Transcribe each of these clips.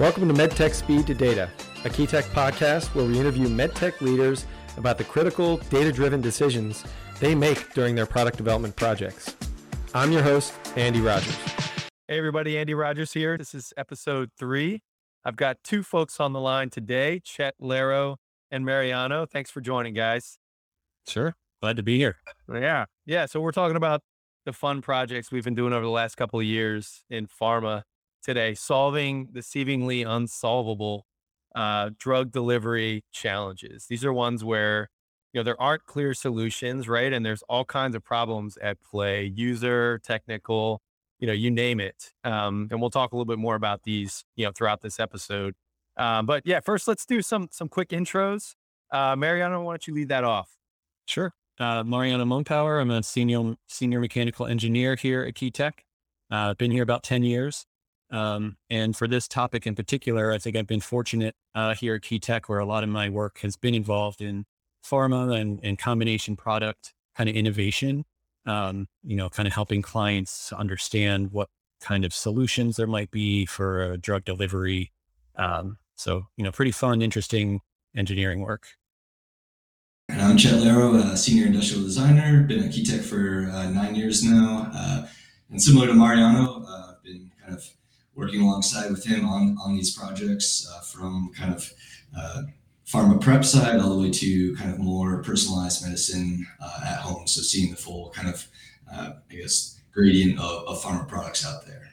Welcome to MedTech Speed to Data, a Key Tech podcast where we interview MedTech leaders about the critical data driven decisions they make during their product development projects. I'm your host, Andy Rogers. Hey, everybody, Andy Rogers here. This is episode three. I've got two folks on the line today Chet Laro and Mariano. Thanks for joining, guys. Sure. Glad to be here. Yeah. Yeah. So, we're talking about the fun projects we've been doing over the last couple of years in pharma today, solving the seemingly unsolvable uh, drug delivery challenges. These are ones where you know there aren't clear solutions, right? And there's all kinds of problems at play, user, technical, you know, you name it. Um, and we'll talk a little bit more about these, you know, throughout this episode. Um, but yeah, first let's do some some quick intros. Uh, Mariano, why don't you lead that off? Sure. Uh, Mariano Mohnpower. I'm a senior senior mechanical engineer here at Key Tech. Uh, been here about ten years. Um, and for this topic in particular, I think I've been fortunate uh, here at Key Tech, where a lot of my work has been involved in pharma and, and combination product kind of innovation. Um, you know, kind of helping clients understand what kind of solutions there might be for drug delivery. Um, so, you know, pretty fun, interesting engineering work. And I'm Chet Laro, a senior industrial designer. Been at Key Tech for uh, nine years now. Uh, and similar to Mariano, uh, I've been kind of working alongside with him on, on these projects uh, from kind of uh, pharma prep side all the way to kind of more personalized medicine uh, at home. So seeing the full kind of, uh, I guess, gradient of, of pharma products out there.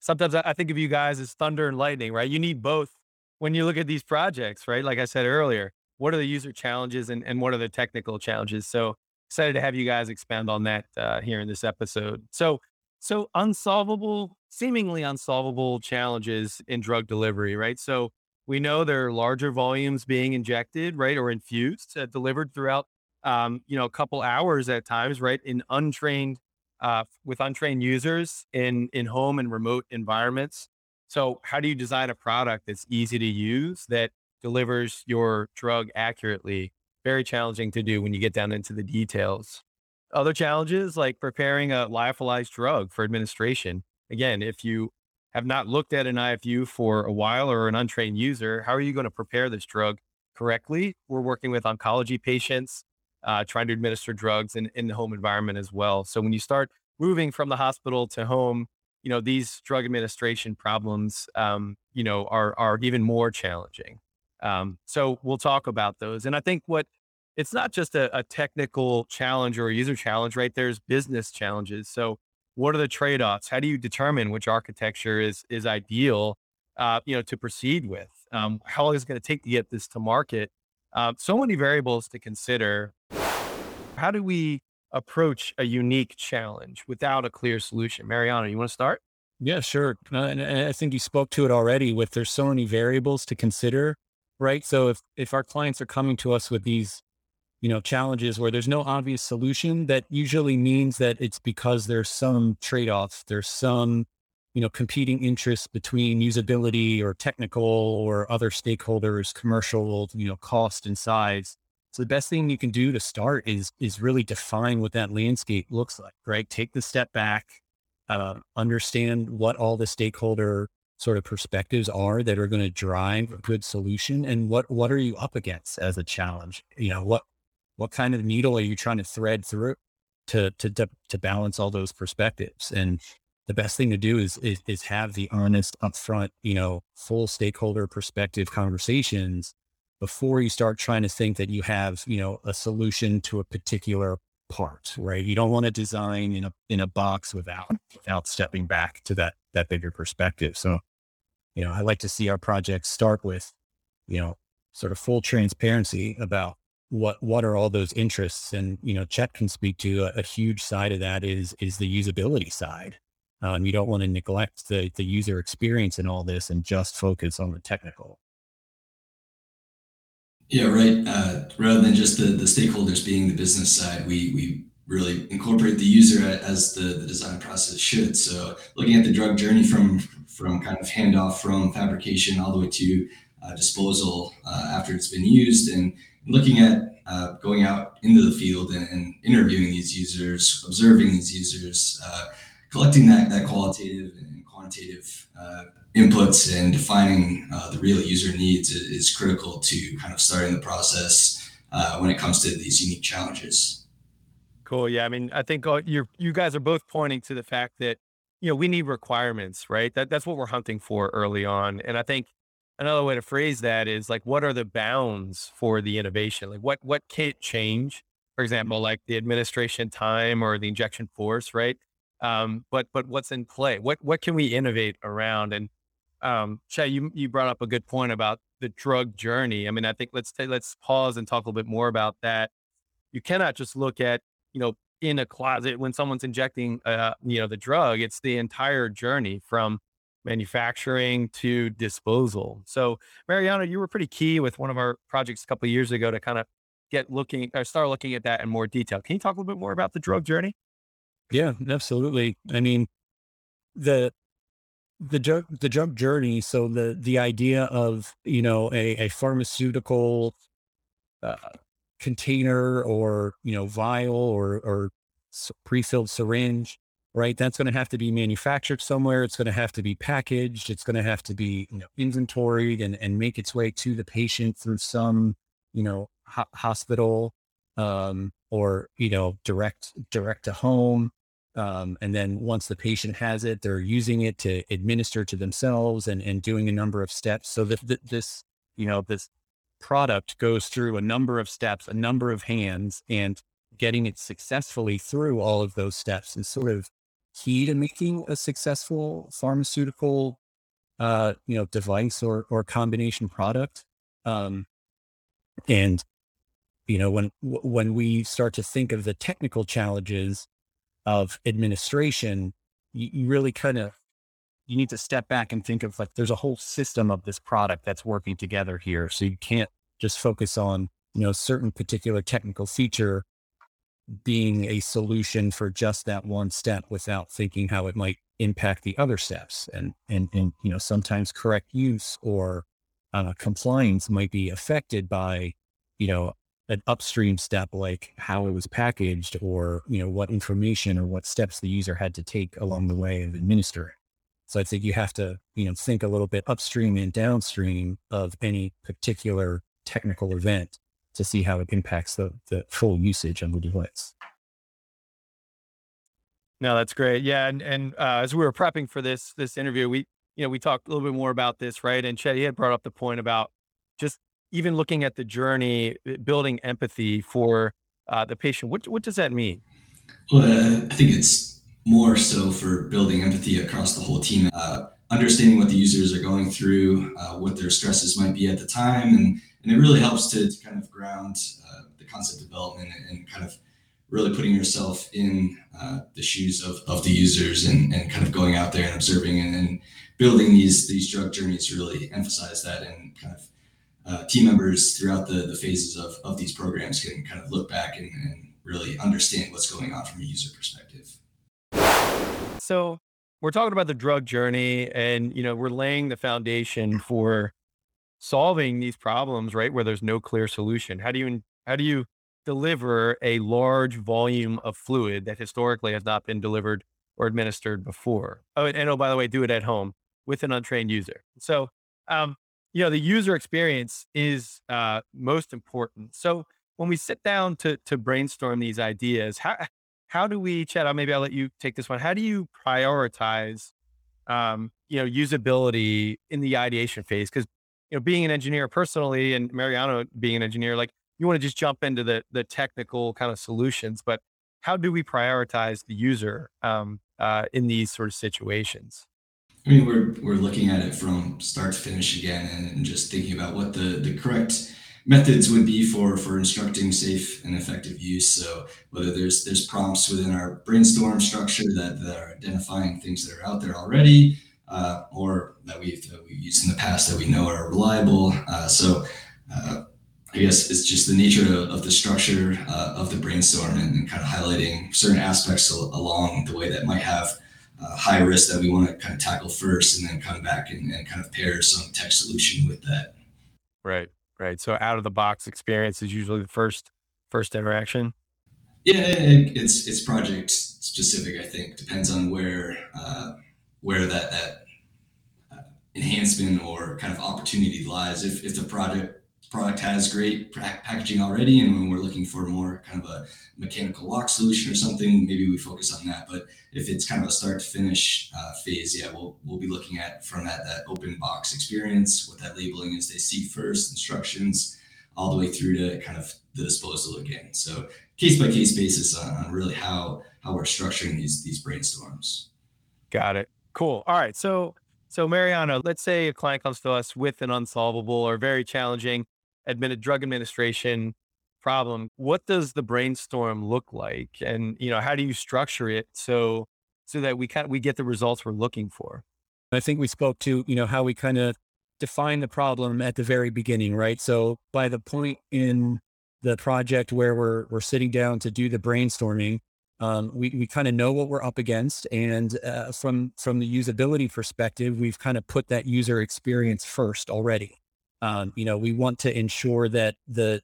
Sometimes I think of you guys as thunder and lightning, right? You need both when you look at these projects, right? Like I said earlier, what are the user challenges and, and what are the technical challenges? So excited to have you guys expand on that uh, here in this episode. So so unsolvable, seemingly unsolvable challenges in drug delivery, right? So we know there are larger volumes being injected, right, or infused, uh, delivered throughout, um, you know, a couple hours at times, right, in untrained, uh, with untrained users in in home and remote environments. So how do you design a product that's easy to use that delivers your drug accurately? Very challenging to do when you get down into the details. Other challenges like preparing a lyophilized drug for administration. Again, if you have not looked at an IFU for a while or an untrained user, how are you going to prepare this drug correctly? We're working with oncology patients, uh, trying to administer drugs in, in the home environment as well. So when you start moving from the hospital to home, you know, these drug administration problems, um, you know, are, are even more challenging. Um, so we'll talk about those. And I think what it's not just a, a technical challenge or a user challenge, right? There's business challenges. So what are the trade-offs? How do you determine which architecture is is ideal, uh, you know, to proceed with? Um, how long is it going to take to get this to market? Uh, so many variables to consider. How do we approach a unique challenge without a clear solution? Mariano, you want to start? Yeah, sure. And I think you spoke to it already. With there's so many variables to consider, right? So if if our clients are coming to us with these you know, challenges where there's no obvious solution, that usually means that it's because there's some trade-offs, there's some, you know, competing interests between usability or technical or other stakeholders, commercial, you know, cost and size. So the best thing you can do to start is is really define what that landscape looks like, right? Take the step back, uh, understand what all the stakeholder sort of perspectives are that are going to drive a good solution and what what are you up against as a challenge you know what what kind of needle are you trying to thread through to to to, to balance all those perspectives? And the best thing to do is, is, is have the honest upfront you know full stakeholder perspective conversations before you start trying to think that you have you know a solution to a particular part right? You don't want to design in a in a box without without stepping back to that that bigger perspective. So you know i like to see our projects start with you know sort of full transparency about what what are all those interests? And you know chet can speak to a, a huge side of that is is the usability side. Um, you don't want to neglect the the user experience in all this and just focus on the technical. Yeah right. Uh, rather than just the the stakeholders being the business side we we really incorporate the user as the, the design process should. So looking at the drug journey from from kind of handoff from fabrication all the way to uh, disposal uh, after it's been used and looking at uh, going out into the field and, and, interviewing these users, observing these users, uh, collecting that, that qualitative and quantitative uh, inputs and defining uh, the real user needs is, critical to kind of starting the process uh, when it comes to these unique challenges. Cool. Yeah. I mean, I think you you guys are both pointing to the fact that you know we need requirements, right? That that's what we're hunting for early on, and I think another way to phrase that is like, what are the bounds for the innovation? Like, what what can't change? For example, like the administration time or the injection force, right? Um, but but what's in play? What what can we innovate around? And um, Chet, you you brought up a good point about the drug journey. I mean, I think let's take, let's pause and talk a little bit more about that. You cannot just look at you know in a closet when someone's injecting uh, you know the drug. It's the entire journey from manufacturing to disposal. So, Mariano, you were pretty key with one of our projects a couple years ago to kind of get looking or start looking at that in more detail. Can you talk a little bit more about the drug journey? Yeah, absolutely. I mean, the the drug the drug journey. So the the idea of you know a, a pharmaceutical uh, container or you know vial or or pre-filled syringe, right? That's going to have to be manufactured somewhere. It's going to have to be packaged. It's going to have to be you know inventoried and and make its way to the patient through some you know ho- hospital um, or you know direct direct to home um, and then once the patient has it, they're using it to administer to themselves and, and doing a number of steps. So that this, you know, this product goes through a number of steps, a number of hands, and getting it successfully through all of those steps is sort of key to making a successful pharmaceutical, uh, you know, device or or combination product. Um, and you know, when when we start to think of the technical challenges of administration, you, you really kind of you need to step back and think of like there's a whole system of this product that's working together here. So you can't just focus on you know certain particular technical feature being a solution for just that one step without thinking how it might impact the other steps. And and and you know sometimes correct use or uh, compliance might be affected by you know an upstream step like how it was packaged or you know what information or what steps the user had to take along the way of administering. So i think you have to you know think a little bit upstream and downstream of any particular technical event to see how it impacts the, the full usage of the device no that's great yeah and, and uh, as we were prepping for this this interview we you know we talked a little bit more about this right and Chet he had brought up the point about just even looking at the journey, eh, building empathy for uh, the patient. What what does that mean? Well, uh, I think it's more so for building empathy across the whole team, uh, understanding what the users are going through, uh, what their stresses might be at the time, and and it really helps to, to kind of ground uh, the concept development and, and, kind of really putting yourself in uh, the shoes of, of the users and, and kind of going out there and observing and, and building these these drug journeys really emphasize that and kind of uh, team members throughout the, the phases of, of these programs can kind of look back and, and really understand what's going on from a user perspective. So we're talking about the drug journey and, you know, we're laying the foundation for solving these problems, right? Where there's no clear solution. How do you, how do you deliver a large volume of fluid that historically has not been delivered or administered before? Oh, and oh, by the way, do it at home with an untrained user. So, um, you know the user experience is uh, most important so when we sit down to to brainstorm these ideas how how do we Chet? Maybe i'll let you take this one. How do you prioritize um, you know usability in the ideation phase? Because you know being an engineer personally and mariano being an engineer like you want to just jump into the the technical kind of solutions but how do we prioritize the user um, uh, in these sort of situations? I mean, we're we're looking at it from start to finish again, and, and just thinking about what the the correct methods would be for for instructing safe and effective use. So whether there's there's prompts within our brainstorm structure that, that are identifying things that are out there already, uh, or that we've that we've used in the past that we know are reliable. Uh, so uh, I guess it's just the nature of, of the structure uh, of the brainstorm and, and, kind of highlighting certain aspects along the way that might have uh, high risk that we want to kind of tackle first and then come back and, and kind of pair some tech solution with that. Right. Right. So out of the box experience is usually the first first interaction. Yeah, it's it's project specific. I think depends on where uh, where that that enhancement or kind of opportunity lies. If, if the project product has great packaging already and when we're looking for more kind of a mechanical lock solution or something maybe we focus on that. But if it's kind of a start to finish uh, phase yeah we'll, we'll be looking at from that that open box experience what that labeling is they see first instructions all the way through to kind of the disposal again. So case by case basis on, on really how how we're structuring these these brainstorms. Got it. Cool. All right. So so mariano let's say a client comes to us with an unsolvable or very challenging admitted drug administration problem, what does the brainstorm look like? And, you know, how do you structure it so, so that we kind of, we get the results we're looking for? I think we spoke to, you know, how we kind of define the problem at the very beginning, right? So by the point in the project where we're, we're sitting down to do the brainstorming, um, we, we kind of know what we're up against. And uh, from, from the usability perspective, we've kind of put that user experience first already. Um, you know, we want to ensure that the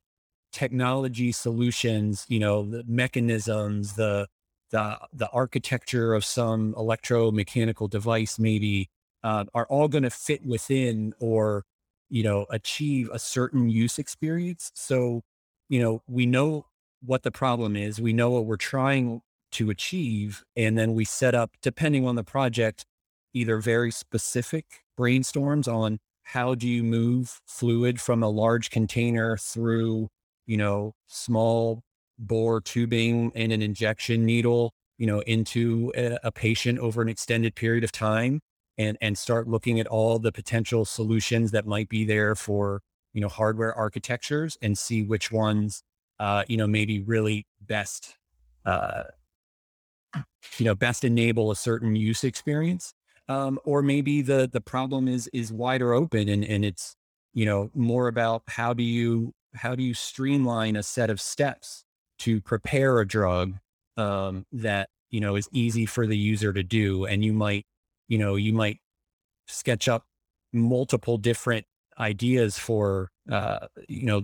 technology solutions, you know, the mechanisms, the the the architecture of some electromechanical device maybe uh, are all going to fit within or you know achieve a certain use experience. So you know we know what the problem is, we know what we're trying to achieve, and then we set up depending on the project either very specific brainstorms on how do you move fluid from a large container through, you know, small bore tubing and an injection needle, you know, into a, a patient over an extended period of time and, and start looking at all the potential solutions that might be there for, you know, hardware architectures and see which ones, uh, you know, maybe really best, uh, you know, best enable a certain use experience um, or maybe the the problem is is wider open and and it's you know more about how do you how do you streamline a set of steps to prepare a drug um, that you know is easy for the user to do? And you might you know you might sketch up multiple different ideas for uh, you know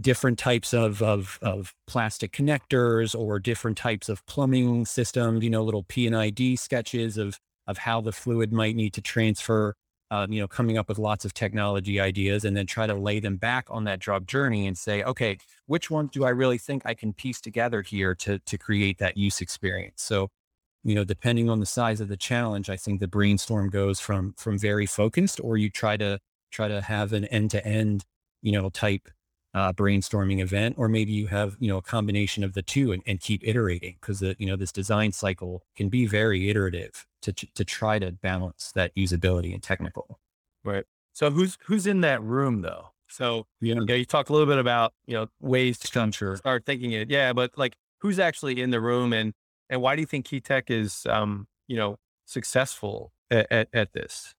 different types of, of of plastic connectors or different types of plumbing systems you know little p and id sketches of of how the fluid might need to transfer, um, you know, coming up with lots of technology ideas and then try to lay them back on that drug journey and say, okay, which ones do I really think I can piece together here to, to create that use experience? So, you know, depending on the size of the challenge, I think the brainstorm goes from, from very focused or you try to, try to have an end to end, you know, type uh, brainstorming event, or maybe you have, you know, a combination of the two and, and keep iterating because the, you know, this design cycle can be very iterative to, to try to balance that usability and technical. Right. So who's, who's in that room though? So, yeah. you know, you talked a little bit about, you know, ways to sure. start thinking it. Yeah. But like who's actually in the room and, and why do you think Key Tech is, um, you know, successful at, at, at this?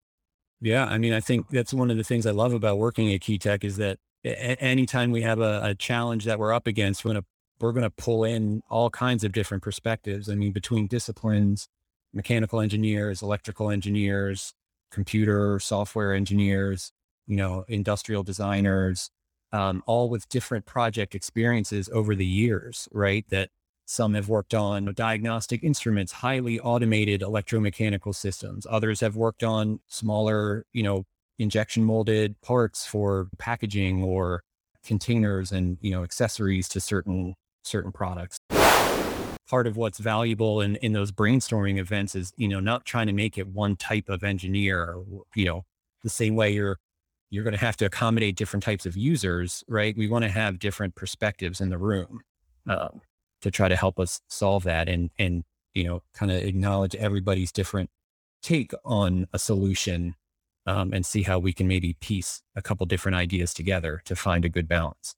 Yeah. I mean, I think that's one of the things I love about working at Key Tech is that anytime we have a, a challenge that we're up against, we're to we're to pull in all kinds of different perspectives. I mean, between disciplines, mechanical engineers, electrical engineers, computer software engineers, you know, industrial designers, um, all with different project experiences over the years, right? That some have worked on diagnostic instruments, highly automated electromechanical systems. Others have worked on smaller, you know, injection molded parts for packaging or containers and you know accessories to certain certain products. Part of what's valuable in in those brainstorming events is you know not trying to make it one type of engineer you know the same way you're you're going to have to accommodate different types of users right? We want to have different perspectives in the room um, to try to help us solve that and and you know kind of acknowledge everybody's different take on a solution um, and see how we can maybe piece a couple different ideas together to find a good balance.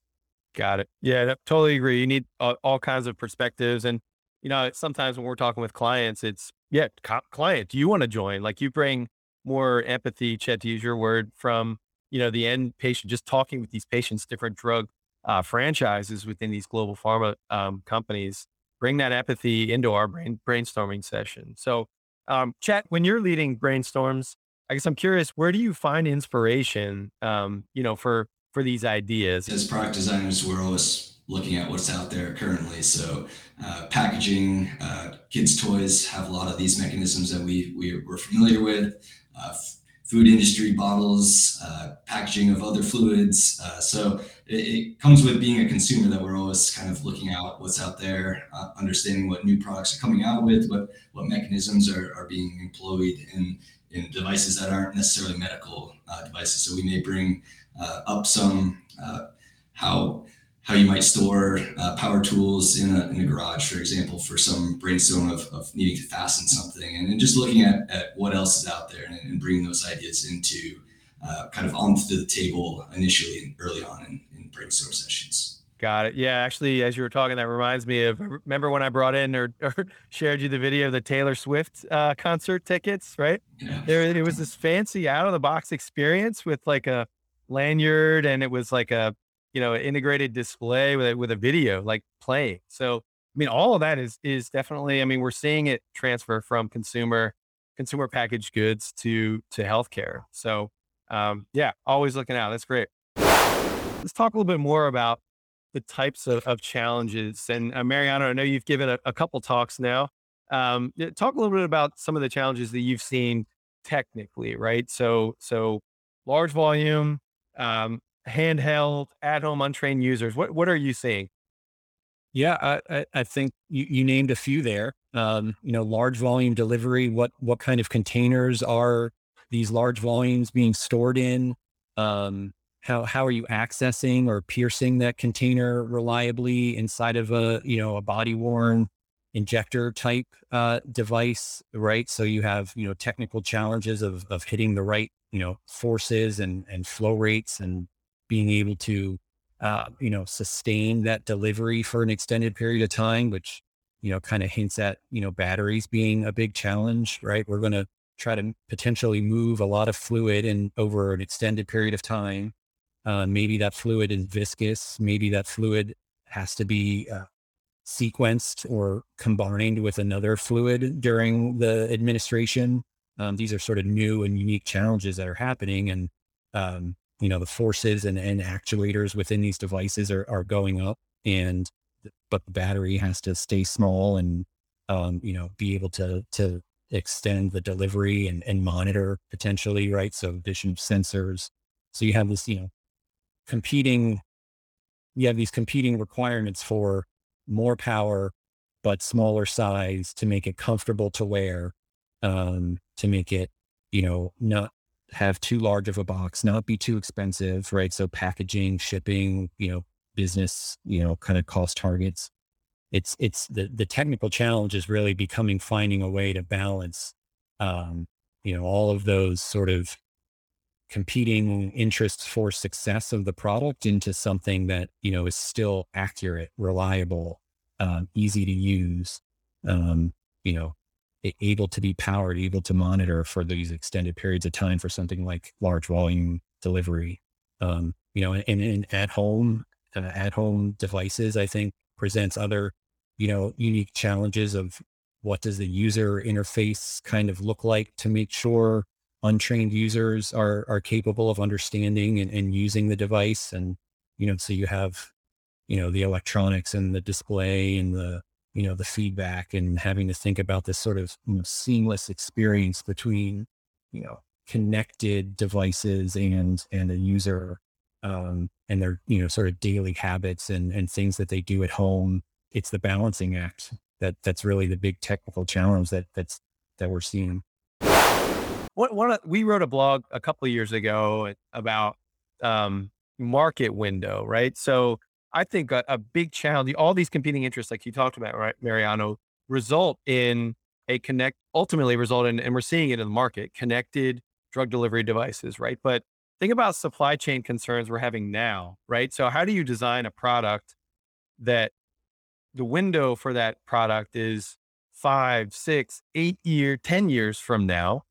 Got it. Yeah, totally agree. You need all, all, kinds of perspectives. And, you know, sometimes when we're talking with clients, it's, yeah, co- client, do you want to join? Like you bring more empathy, Chet, to use your word, from, you know, the end patient, just talking with these patients, different drug uh, franchises within these global pharma um, companies, bring that empathy into our brain brainstorming session. So, um, Chet, when you're leading brainstorms, I guess I'm curious, where do you find inspiration, um, you know, for for these ideas? As product designers, we're always looking at what's out there currently. So, uh, packaging, uh, kids' toys have a lot of these mechanisms that we, we we're familiar with. Uh, food industry bottles, uh, packaging of other fluids. Uh, so it, it, comes with being a consumer that we're always kind of looking out what's out there, uh, understanding what new products are coming out with, what what mechanisms are, are being employed in devices that aren't necessarily medical uh, devices. So we may bring uh, up some uh, how how you might store uh, power tools in a, in a garage, for example, for some brainstorm of, of needing to fasten something, and just looking at, at what else is out there and, and bringing those ideas into uh, kind of onto the table initially and early on in, in brainstorm sessions. Got it. Yeah, actually, as you were talking, that reminds me of remember when I brought in or, or shared you the video of the Taylor Swift uh, concert tickets, right? Yeah. There, it was this fancy out of the box experience with like a lanyard, and it was like a you know, integrated display with a, with a video like playing. So, I mean, all of that is is definitely. I mean, we're seeing it transfer from consumer consumer packaged goods to to healthcare. So, um, yeah, always looking out. That's great. Let's talk a little bit more about the types of, of challenges. And uh, Mariano, I know you've given a, a couple talks now. Um, talk a little bit about some of the challenges that you've seen technically, right? So, so large volume, um, handheld, at home, untrained users? What what are you seeing? Yeah, I, I think you, you named a few there. Um, you know, large volume delivery. What what kind of containers are these large volumes being stored in? Um, how how are you accessing or piercing that container reliably inside of a you know a body worn injector type uh, device, right? So you have you know technical challenges of of hitting the right you know forces and and flow rates and being able to, uh, you know, sustain that delivery for an extended period of time, which, you know, kind of hints at, you know, batteries being a big challenge, right? We're going to try to potentially move a lot of fluid in over an extended period of time. Uh, maybe that fluid is viscous. Maybe that fluid has to be uh, sequenced or combined with another fluid during the administration. Um, these are sort of new and unique challenges that are happening. And, um, you know, the forces and, and actuators within these devices are, are going up and, but the battery has to stay small and, um, you know, be able to, to extend the delivery and, and monitor potentially, right? So addition of sensors. So you have this, you know, competing, you have these competing requirements for more power, but smaller size to make it comfortable to wear, um, to make it, you know, not have too large of a box, not be too expensive, right? So packaging, shipping, you know, business, you know, kind of cost targets. It's it's the the technical challenge is really becoming finding a way to balance um, you know, all of those sort of competing interests for success of the product into something that, you know, is still accurate, reliable, um, easy to use, um, you know, able to be powered, able to monitor for these extended periods of time for something like large volume delivery. Um, you know, and, and at home, uh, at home devices, I think presents other, you know, unique challenges of what does the user interface kind of look like to make sure untrained users are are capable of understanding and, and using the device and you know so you have you know the electronics and the display and the you know, the feedback and having to think about this sort of you know, seamless experience between, you know, connected devices and, and a user, um, and their, you know, sort of daily habits and, and things that they do at home. It's the balancing act that that's really the big technical challenge that that's, that we're seeing. One, one we wrote a blog a couple of years ago about um, market window, right? So I think a, a big challenge, all these competing interests, like you talked about, right, Mariano, result in a connect, ultimately result in, and we're seeing it in the market, connected drug delivery devices, right? But think about supply chain concerns we're having now, right? So how do you design a product that the window for that product is five, six, eight year, 10 years from now,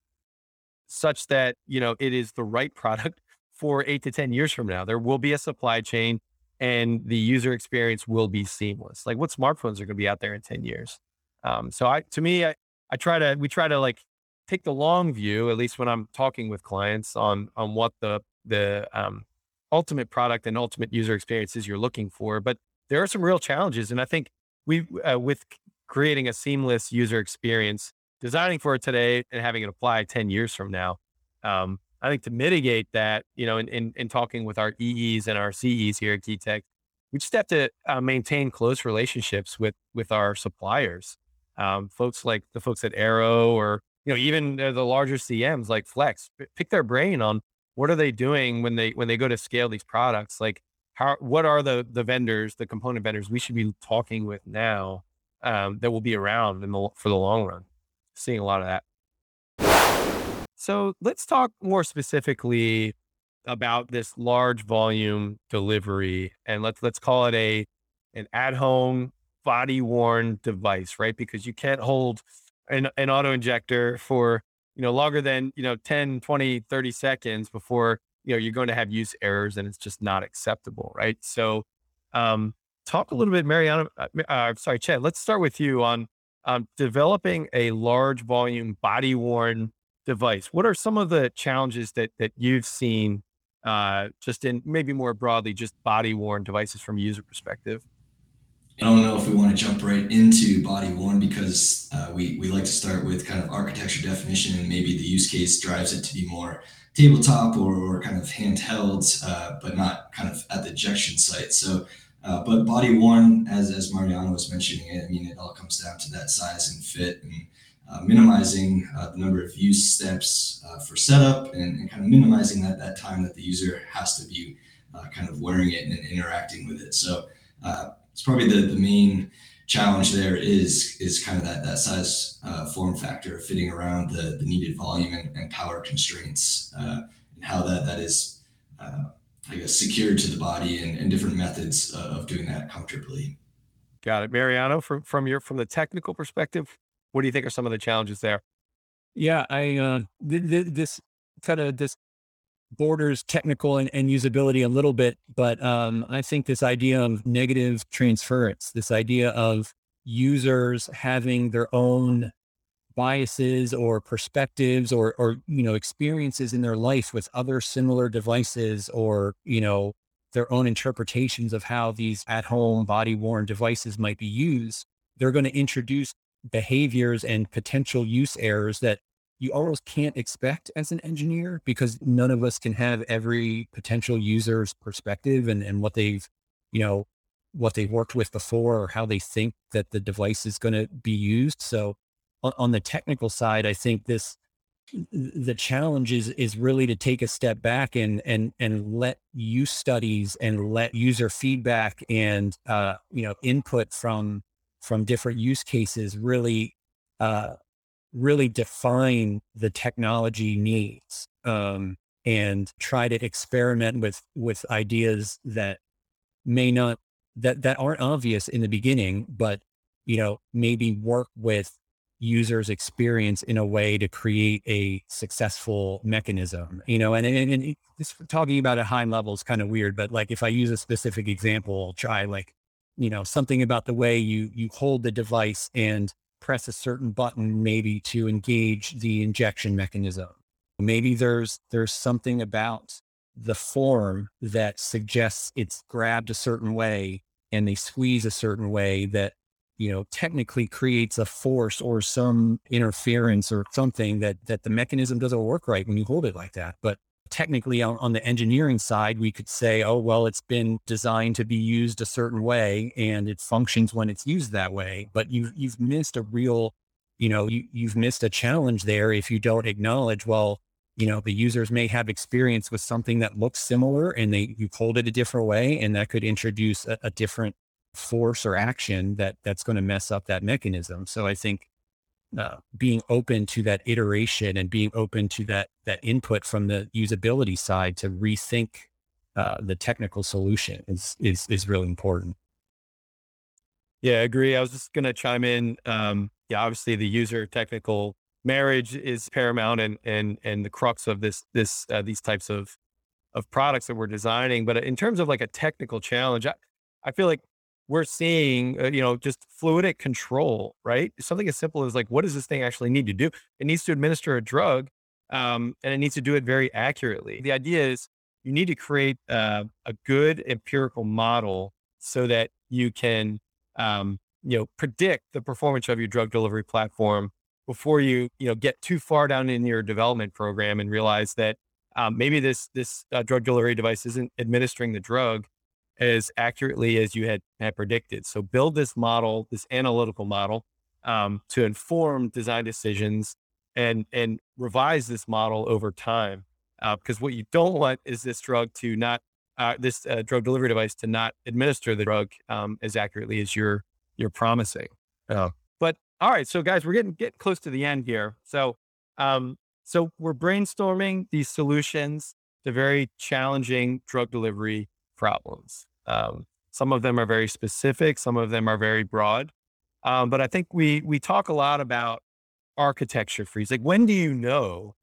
such that, you know, it is the right product for eight to 10 years from now. There will be a supply chain and the user experience will be seamless. Like what smartphones are going to be out there in 10 years? Um, so I, to me, I, I try to, we try to like take the long view, at least when I'm talking with clients on, on what the, the, um, ultimate product and ultimate user experiences you're looking for. But there are some real challenges. And I think we, uh, with creating a seamless user experience, designing for it today and having it apply 10 years from now, um, I think to mitigate that, you know, in, in, in talking with our EEs and our CEs here at Key Tech, we just have to uh, maintain close relationships with with our suppliers, um, folks like the folks at Arrow, or you know, even the larger CMs like Flex. Pick their brain on what are they doing when they when they go to scale these products. Like, how what are the the vendors, the component vendors we should be talking with now um, that will be around in the, for the long run? Seeing a lot of that. So let's talk more specifically about this large volume delivery, and let's let's call it a an at home body worn device, right? Because you can't hold an, an auto injector for you know longer than you know 10 20 30 seconds before you know you're going to have use errors and it's just not acceptable right so um talk a little bit mariana uh, uh, sorry chad let's start with you on um, developing a large volume body worn device. What are some of the challenges that that you've seen uh, just in maybe more broadly, just body worn devices from a user perspective? I don't know if we want to jump right into body worn because uh, we, we like to start with kind of architecture definition and maybe the use case drives it to be more tabletop or, or kind of handheld, uh, but not kind of at the injection site. So, uh, but body worn, as, as Mariano was mentioning it, I mean, it all comes down to that size and fit and uh, minimizing uh, the number of use steps uh, for setup and, and, kind of minimizing that, that time that the user has to be uh, kind of wearing it and interacting with it. So uh, it's probably the, the main challenge there is is kind of that that size uh, form factor fitting around the, the needed volume and, and power constraints and how that that is I guess secured to the body and, and different methods of doing that comfortably. Got it, Mariano. From from your from the technical perspective, what do you think are some of the challenges there? Yeah, I uh, th- th- this kind of this borders technical and, and, usability a little bit, but um, I think this idea of negative transference, this idea of users having their own biases or perspectives or or you know experiences in their life with other similar devices or you know their own interpretations of how these at home body worn devices might be used they're going to introduce behaviors and potential use errors that you almost can't expect as an engineer because none of us can have every potential user's perspective and, and what they've, you know, what they've worked with before or how they think that the device is going to be used. So on, on the technical side, I think this, the challenge is, is really to take a step back and, and, and let use studies and let user feedback and, uh, you know, input from from different use cases really uh, really define the technology needs um, and try to experiment with with ideas that may not that that aren't obvious in the beginning but you know maybe work with users experience in a way to create a successful mechanism you know and, and, and talking about at high level is kind of weird but like if i use a specific example I'll try like you know, something about the way you you hold the device and press a certain button maybe to engage the injection mechanism. Maybe there's there's something about the form that suggests it's grabbed a certain way and they squeeze a certain way that you know technically creates a force or some interference or something that that the mechanism doesn't work right when you hold it like that but technically on, on, the engineering side, we could say, oh, well, it's been designed to be used a certain way and it functions when it's used that way. But you've, you've missed a real, you know, you, you've missed a challenge there if you don't acknowledge, well, you know, the users may have experience with something that looks similar and they, you hold it a different way and that could introduce a, a different force or action that that's going to mess up that mechanism. So I think uh, being open to that iteration and being open to that that input from the usability side to rethink uh, the technical solution is is is really important. Yeah, I agree. I was just going to chime in. Um, yeah, obviously the user technical marriage is paramount and and and the crux of this this uh, these types of of products that we're designing. But in terms of like a technical challenge, I, I feel like we're seeing, uh, you know, just fluidic control, right? Something as simple as like, what does this thing actually need to do? It needs to administer a drug, um, and it needs to do it very accurately. The idea is you need to create uh, a good empirical model so that you can, um, you know, predict the performance of your drug delivery platform before you, you know, get too far down in your development program and realize that um, maybe this this uh, drug delivery device isn't administering the drug as accurately as you had, had predicted. So build this model, this analytical model, um, to inform design decisions and and revise this model over time. Uh, because what you don't want is this drug to not uh, this uh, drug delivery device to not administer the drug um, as accurately as you're you're promising. Uh, but all right, so guys, we're getting getting close to the end here. So um, so we're brainstorming these solutions to very challenging drug delivery problems. Um, some of them are very specific, some of them are very broad. Um, but I think we we talk a lot about architecture freeze. Like, when do you know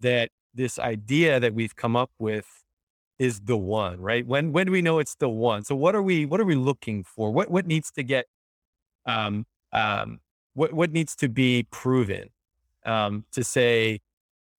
that this idea that we've come up with is the one? Right? When when do we know it's the one? So what are we what are we looking for? What what needs to get um um what what needs to be proven um to say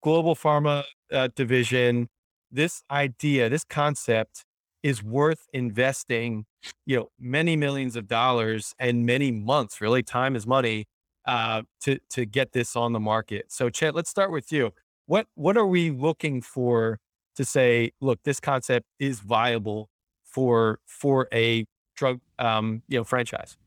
global pharma uh, division this idea this concept is worth investing, you know, many millions of dollars and many months, really time is money, uh, to, to get this on the market. So Chet, let's start with you. What, what are we looking for to say, look, this concept is viable for, for a drug, um, you know, franchise?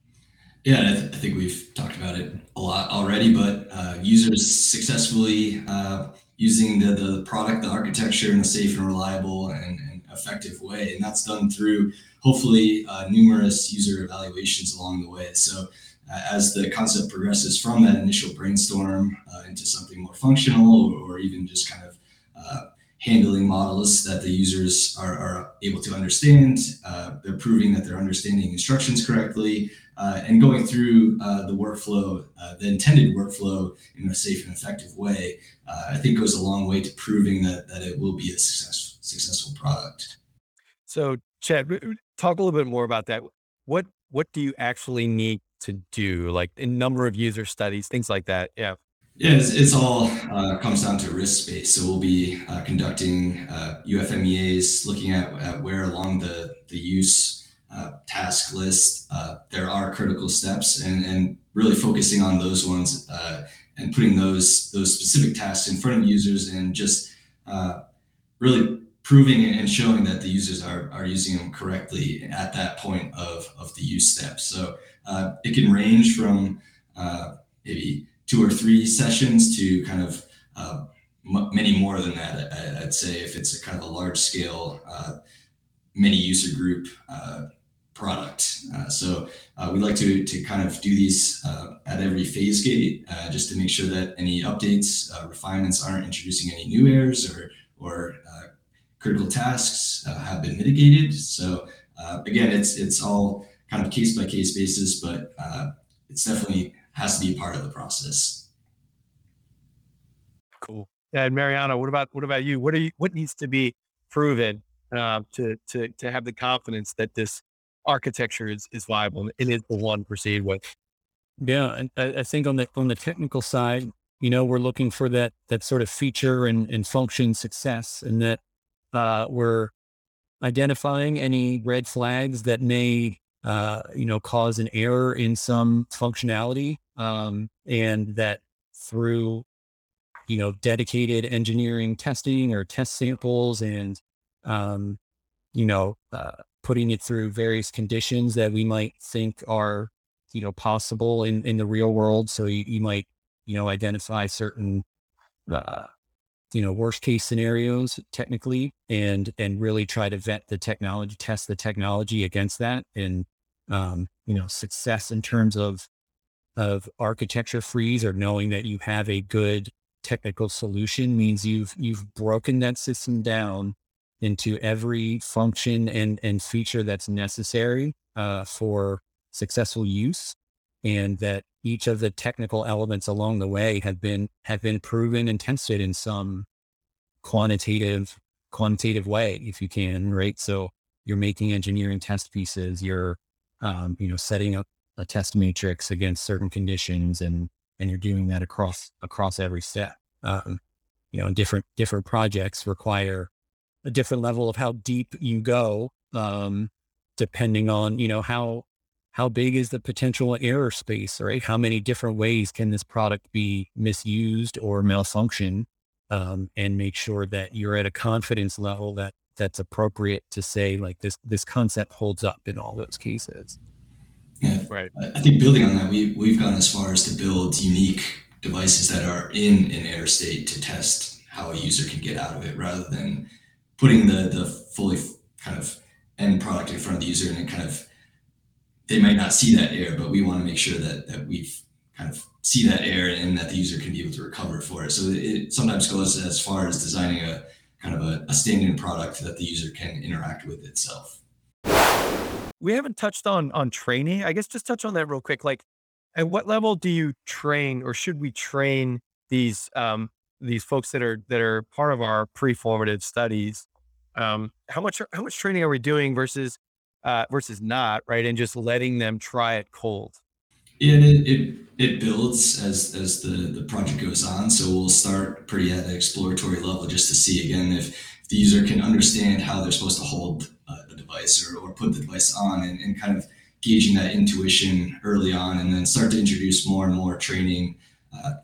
Yeah, I, th- I, think we've talked about it a lot already, but uh, users successfully uh, using the, the product, the architecture and the safe and reliable and, and effective way. And that's done through hopefully uh, numerous user evaluations along the way. So uh, as the concept progresses from that initial brainstorm uh, into something more functional or, or even just kind of uh, handling models that the users are, are able to understand, uh, they're proving that they're understanding instructions correctly, uh, and going through the workflow, the intended workflow in a safe and effective way, I think goes a long way to proving that, that it will be a successful successful product. So, Chad, talk a little bit more about that. What what do you actually need to do, like a number of user studies, things like that? Yeah. Yeah, it's, it's all uh, comes down to risk space. So we'll be uh, conducting uh, UFMEAs, looking at, at where along the the use uh, task list uh, there are critical steps, and and really focusing on those ones uh, and putting those those specific tasks in front of users, and just really proving and showing that the users are, are using them correctly at that point of, of the use step. So uh, it can range from uh, maybe two or three sessions to kind of uh, m- many more than that. I, would say if it's a kind of a large scale, uh, many user group uh, product. Uh, so we like to, to kind of do these at every phase gate just to make sure that any updates, refinements aren't introducing any new errors or, or critical tasks uh, have been mitigated. So uh, again, it's it's all kind of case by case basis, but uh, it's definitely has to be part of the process. Cool. And Mariana, what about what about you? What are you? What needs to be proven uh, to to to have the confidence that this architecture is is viable and is the one proceed with? Yeah, and I, I think on the on the technical side, you know, we're looking for that that sort of feature and, and function success, and that uh, we're identifying any red flags that may, uh, you know, cause an error in some functionality, um, and that through, you know, dedicated engineering testing or test samples and, um, you know, uh, putting it through various conditions that we might think are, you know, possible in in the real world. So you, you might, you know, identify certain uh, you know worst case scenarios technically and and really try to vet the technology test the technology against that and um, you know success in terms of of architecture freeze or knowing that you have a good technical solution means you've you've broken that system down into every function and and feature that's necessary uh, for successful use and that each of the technical elements along the way have been have been proven and tested in some quantitative quantitative way if you can right? So you're making engineering test pieces you're um, you know setting up a test matrix against certain conditions and and you're doing that across across every step. Um, you know different different projects require a different level of how deep you go um, depending on you know how how big is the potential error space, right? How many different ways can this product be misused or malfunction? um, and make sure that you're at a confidence level that that's appropriate to say like this this concept holds up in all those cases. Yeah, right. I think building on that, we we've gone as far as to build unique devices that are in an air state to test how a user can get out of it, rather than putting the the fully kind of end product in front of the user and it kind of they might not see that error, but we want to make sure that that we've kind of see that error and that the user can be able to recover for it. So it sometimes goes as far as designing a kind of a, a product that the user can interact with itself. We haven't touched on on training. I guess just touch on that real quick. Like, at what level do you train, or should we train these um, these folks that are that are part of our pre-formative studies? Um, how much how much training are we doing versus uh, versus not, right? And just letting them try it cold. Yeah, it, it, it builds as as the the project goes on. So we'll start pretty at an exploratory level just to see again if, the user can understand how they're supposed to hold uh, the device or, or put the device on and, and kind of gauging that intuition early on and then start to introduce more and more training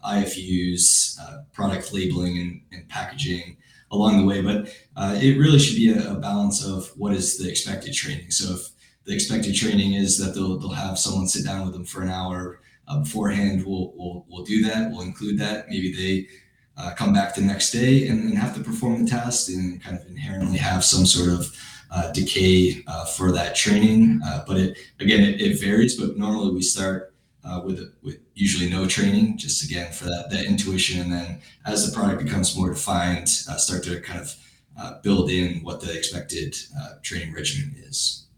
IFUs, uh, product labeling and, and, packaging along the way. But uh, it really should be a, a, balance of what is the expected training. So if the expected training is that they'll, they'll have someone sit down with them for an hour uh, beforehand, we'll, we'll, we'll do that. We'll include that. Maybe they uh, come back the next day and, and, have to perform the test and kind of inherently have some sort of uh, decay uh, for that training. Uh, but it again, it, it, varies. But normally we start uh, with with usually no training, just again for that that intuition, and then as the product becomes more defined, start to kind of build in what the expected training regimen is.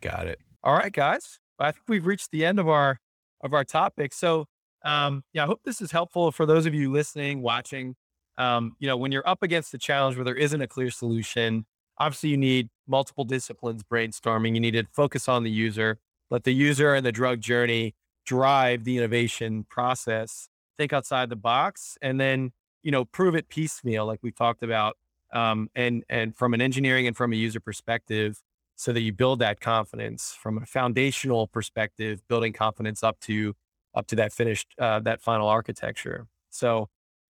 Got it. All right, guys. I think we've reached the end of our of our topic. So, um, yeah, I hope this is helpful for those of you listening, watching. Um, you know, when you're up against a challenge where there isn't a clear solution, obviously you need multiple disciplines brainstorming. You need to focus on the user, let the user and the drug journey drive the innovation process. Think outside the box, and then you know prove it piecemeal, like we talked about. Um, and and from an engineering and from a user perspective, so that you build that confidence from a foundational perspective, building confidence up to up to that finished uh, that final architecture. So,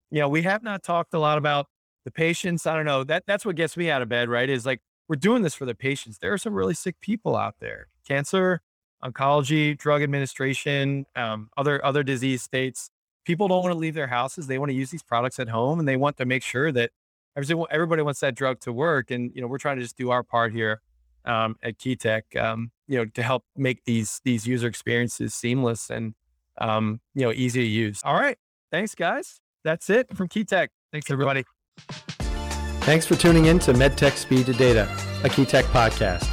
you know, we have not talked a lot about the patients. I don't know that that's what gets me out of bed. Right? Is like we're doing this for the patients. There are some really sick people out there. Cancer, oncology, drug administration, um, other other disease states. People don't want to leave their houses. They want to use these products at home, and they want to make sure that everybody wants that drug to work. And you know, we're trying to just do our part here um, at Key Tech, um, you know, to help make these these user experiences seamless and um, you know easy to use. All right, thanks guys. That's it from Key Tech. Thanks everybody. Thanks for tuning in to MedTech Speed to Data, a Key Tech podcast.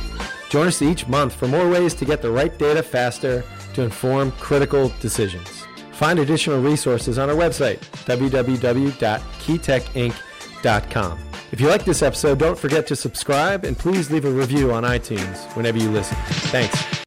Join us each month for more ways to get the right data faster to inform critical decisions. Find additional resources on our website, www.keytechinc.com. If you like this episode, don't forget to subscribe and please leave a review on iTunes whenever you listen. Thanks.